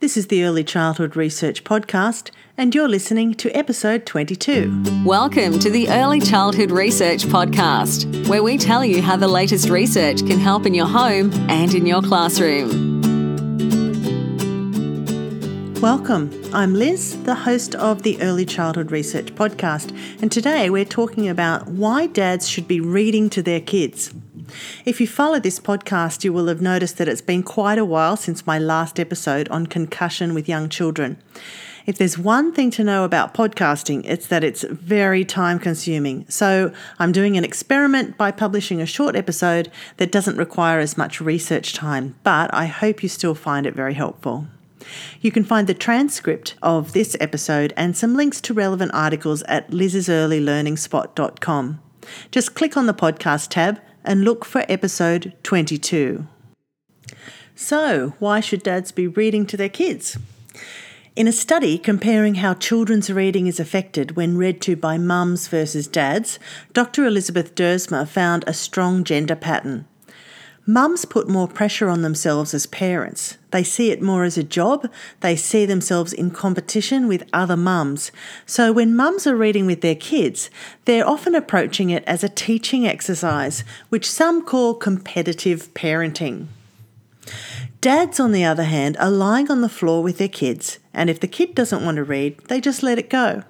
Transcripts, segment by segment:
This is the Early Childhood Research Podcast, and you're listening to episode 22. Welcome to the Early Childhood Research Podcast, where we tell you how the latest research can help in your home and in your classroom. Welcome. I'm Liz, the host of the Early Childhood Research Podcast, and today we're talking about why dads should be reading to their kids. If you follow this podcast, you will have noticed that it's been quite a while since my last episode on concussion with young children. If there's one thing to know about podcasting, it's that it's very time consuming. So I'm doing an experiment by publishing a short episode that doesn't require as much research time, but I hope you still find it very helpful. You can find the transcript of this episode and some links to relevant articles at liz'searlylearningspot.com. Just click on the podcast tab and look for episode 22. So, why should dads be reading to their kids? In a study comparing how children's reading is affected when read to by mums versus dads, Dr. Elizabeth Duursma found a strong gender pattern. Mums put more pressure on themselves as parents. They see it more as a job. They see themselves in competition with other mums. So when mums are reading with their kids, they're often approaching it as a teaching exercise, which some call competitive parenting. Dads, on the other hand, are lying on the floor with their kids, and if the kid doesn't want to read, they just let it go.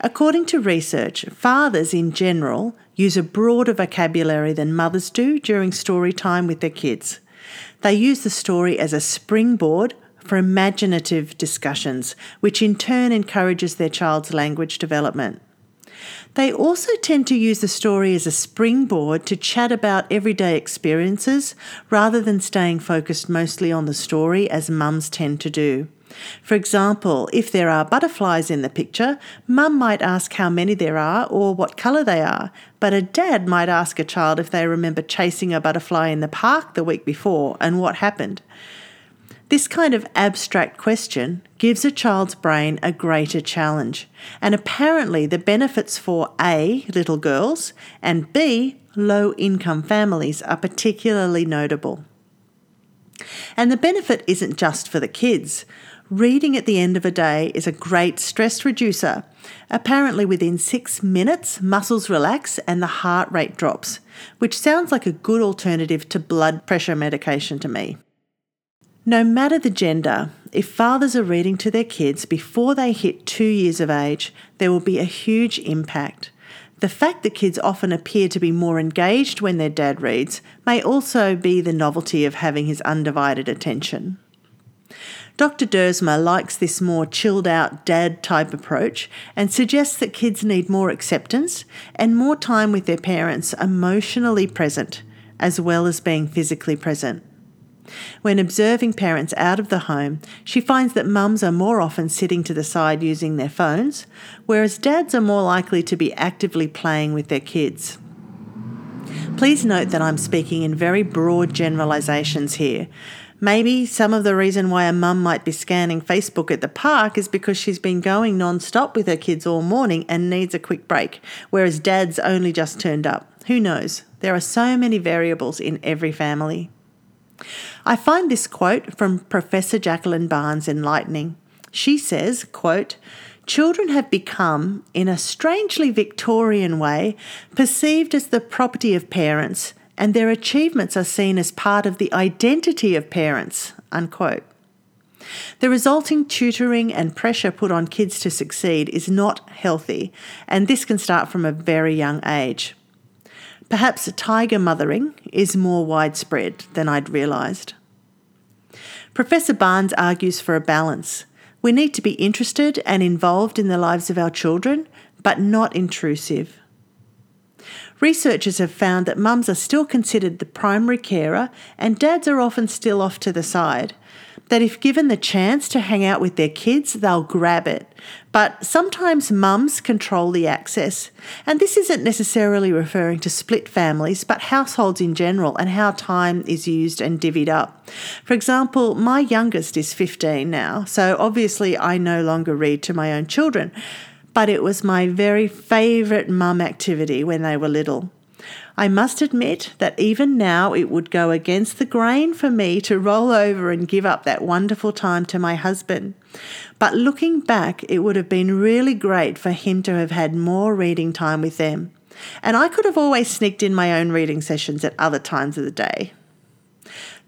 According to research, fathers in general use a broader vocabulary than mothers do during story time with their kids. They use the story as a springboard for imaginative discussions, which in turn encourages their child's language development. They also tend to use the story as a springboard to chat about everyday experiences rather than staying focused mostly on the story as mums tend to do. For example, if there are butterflies in the picture, mum might ask how many there are or what colour they are, but a dad might ask a child if they remember chasing a butterfly in the park the week before and what happened. This kind of abstract question gives a child's brain a greater challenge, and apparently the benefits for A, little girls, and B, low income families are particularly notable. And the benefit isn't just for the kids. Reading at the end of a day is a great stress reducer. Apparently, within six minutes, muscles relax and the heart rate drops, which sounds like a good alternative to blood pressure medication to me. No matter the gender, if fathers are reading to their kids before they hit two years of age, there will be a huge impact. The fact that kids often appear to be more engaged when their dad reads may also be the novelty of having his undivided attention. Dr. Duursma likes this more chilled out dad type approach and suggests that kids need more acceptance and more time with their parents emotionally present, as well as being physically present. When observing parents out of the home, she finds that mums are more often sitting to the side using their phones, whereas dads are more likely to be actively playing with their kids. Please note that I'm speaking in very broad generalizations here. Maybe some of the reason why a mum might be scanning Facebook at the park is because she's been going non stop with her kids all morning and needs a quick break, whereas dad's only just turned up. Who knows? There are so many variables in every family. I find this quote from Professor Jacqueline Barnes enlightening. She says, quote, Children have become, in a strangely Victorian way, perceived as the property of parents and their achievements are seen as part of the identity of parents. Unquote. The resulting tutoring and pressure put on kids to succeed is not healthy, and this can start from a very young age. Perhaps tiger mothering is more widespread than I'd realised. Professor Barnes argues for a balance. We need to be interested and involved in the lives of our children, but not intrusive. Researchers have found that mums are still considered the primary carer and dads are often still off to the side. That if given the chance to hang out with their kids, they'll grab it. But sometimes mums control the access. And this isn't necessarily referring to split families, but households in general and how time is used and divvied up. For example, my youngest is 15 now, so obviously I no longer read to my own children but it was my very favourite mum activity when they were little. I must admit that even now it would go against the grain for me to roll over and give up that wonderful time to my husband. But looking back, it would have been really great for him to have had more reading time with them. And I could have always sneaked in my own reading sessions at other times of the day.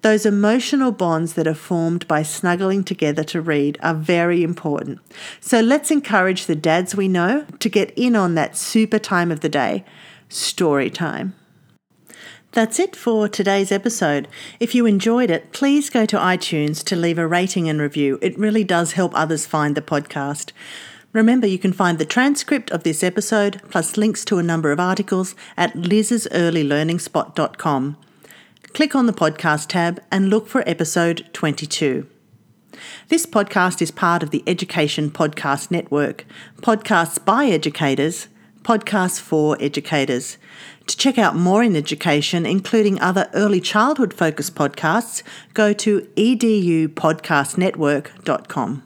Those emotional bonds that are formed by snuggling together to read are very important. So let's encourage the dads we know to get in on that super time of the day story time. That's it for today's episode. If you enjoyed it, please go to iTunes to leave a rating and review. It really does help others find the podcast. Remember, you can find the transcript of this episode plus links to a number of articles at liz's.earlylearningspot.com. Click on the podcast tab and look for episode 22. This podcast is part of the Education Podcast Network, podcasts by educators podcasts for educators. To check out more in education, including other early childhood focused podcasts, go to edupodcastnetwork.com.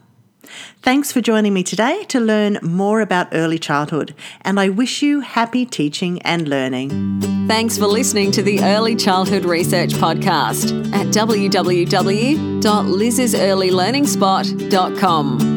Thanks for joining me today to learn more about early childhood, and I wish you happy teaching and learning. Thanks for listening to the Early Childhood Research Podcast at www.liz's.earlylearningspot.com.